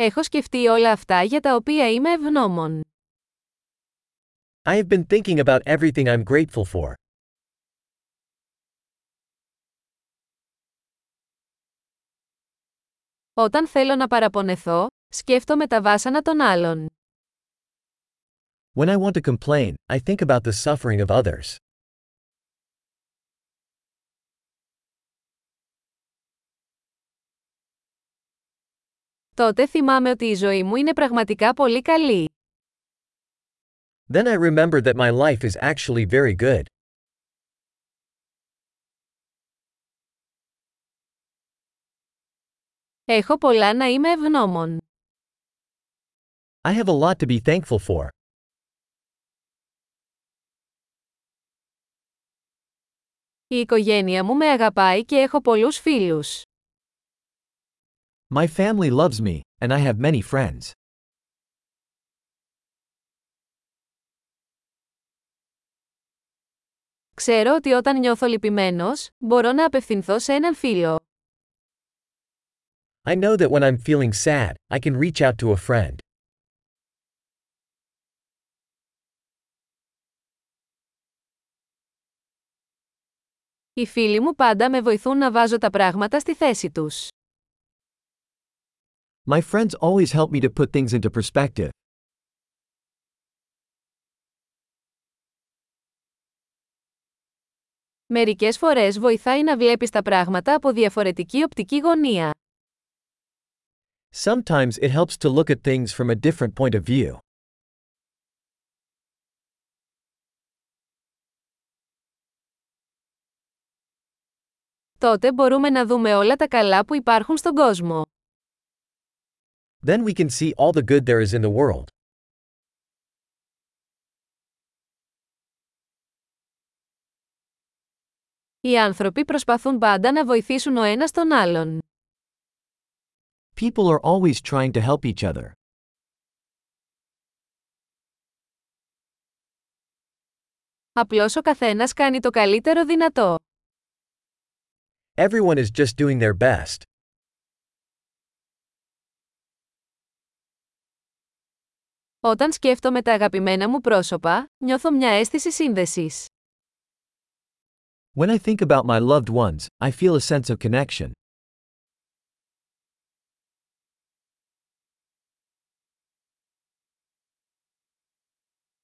Έχω σκεφτεί όλα αυτά για τα οποία είμαι ευγνώμων. I have been thinking about everything I'm grateful for. Όταν θέλω να παραπονεθώ, σκέφτομαι τα βάσανα των άλλων. When I want to complain, I think about the suffering of others. Τότε θυμάμαι ότι η ζωή μου είναι πραγματικά πολύ καλή. Then I remember that my life is actually very good. Έχω πολλά να είμαι ευγνώμων. I have a lot to be thankful for. Η οικογένεια μου με αγαπάει και έχω πολλούς φίλους. My family loves me, and I have many friends. Ξέρω ότι όταν νιώθω λυπημένος, μπορώ να απευθυνθώ σε έναν φίλο. I know that when I'm feeling sad, I can reach out to a friend. Οι φίλοι μου πάντα με βοηθούν να βάζω τα πράγματα στη θέση τους. My friends always help me to put things into perspective. Μερικές φορές βοηθάει να βλέπεις τα πράγματα από διαφορετική οπτική γωνία. Sometimes it helps to look at things from a different point of view. Τότε μπορούμε να δούμε όλα τα καλά που υπάρχουν στον κόσμο. Then we can see all the good there is in the world. Οι άνθρωποι προσπαθούν πάντα να βοηθήσουν ο ένας τον άλλον. People are always trying to help each other. Απλώς ο καθένας κάνει το καλύτερο δυνατό. Everyone is just doing their best. Όταν σκέφτομαι τα αγαπημένα μου πρόσωπα, νιώθω μια αίσθηση σύνδεσης. When I think about my loved ones, I feel a sense of connection.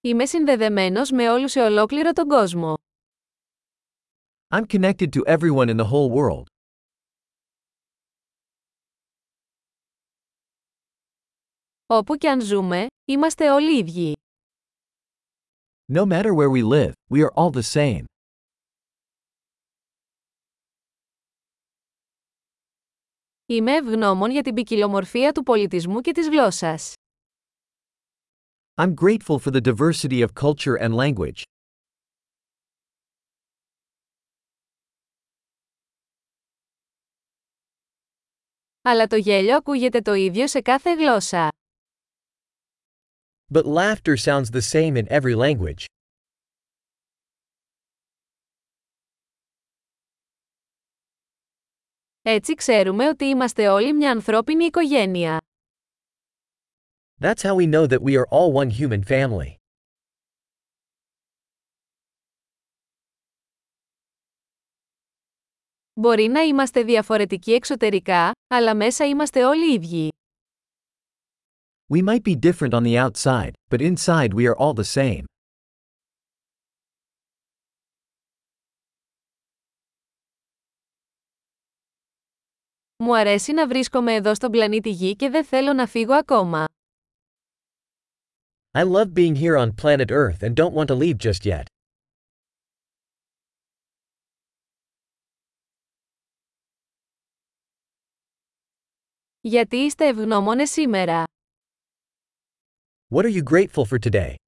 Είμαι συνδεδεμένος με όλους σε ολόκληρο τον κόσμο. I'm connected to everyone in the whole world. Όπου και αν ζούμε, είμαστε όλοι ίδιοι. No matter where we live, we are all the same. Είμαι ευγνώμων για την ποικιλομορφία του πολιτισμού και της γλώσσας. I'm grateful for the diversity of culture and language. Αλλά το γέλιο ακούγεται το ίδιο σε κάθε γλώσσα. But laughter sounds the same in every language. Έτσι ξέρουμε ότι είμαστε όλοι μια ανθρώπινη οικογένεια. That's how we know that we are all one human family. Μπορεί να είμαστε διαφορετικοί εξωτερικά, αλλά μέσα είμαστε όλοι ίδιοι. We might be different on the outside, but inside we are all the same. Μου αρέσει να βρίσκομαι εδώ στον πλανήτη Γη και δεν θέλω να φύγω ακόμα. I love being here on planet Earth and don't want to leave just yet. Γιατί είστε ευγνώμονες σήμερα. What are you grateful for today?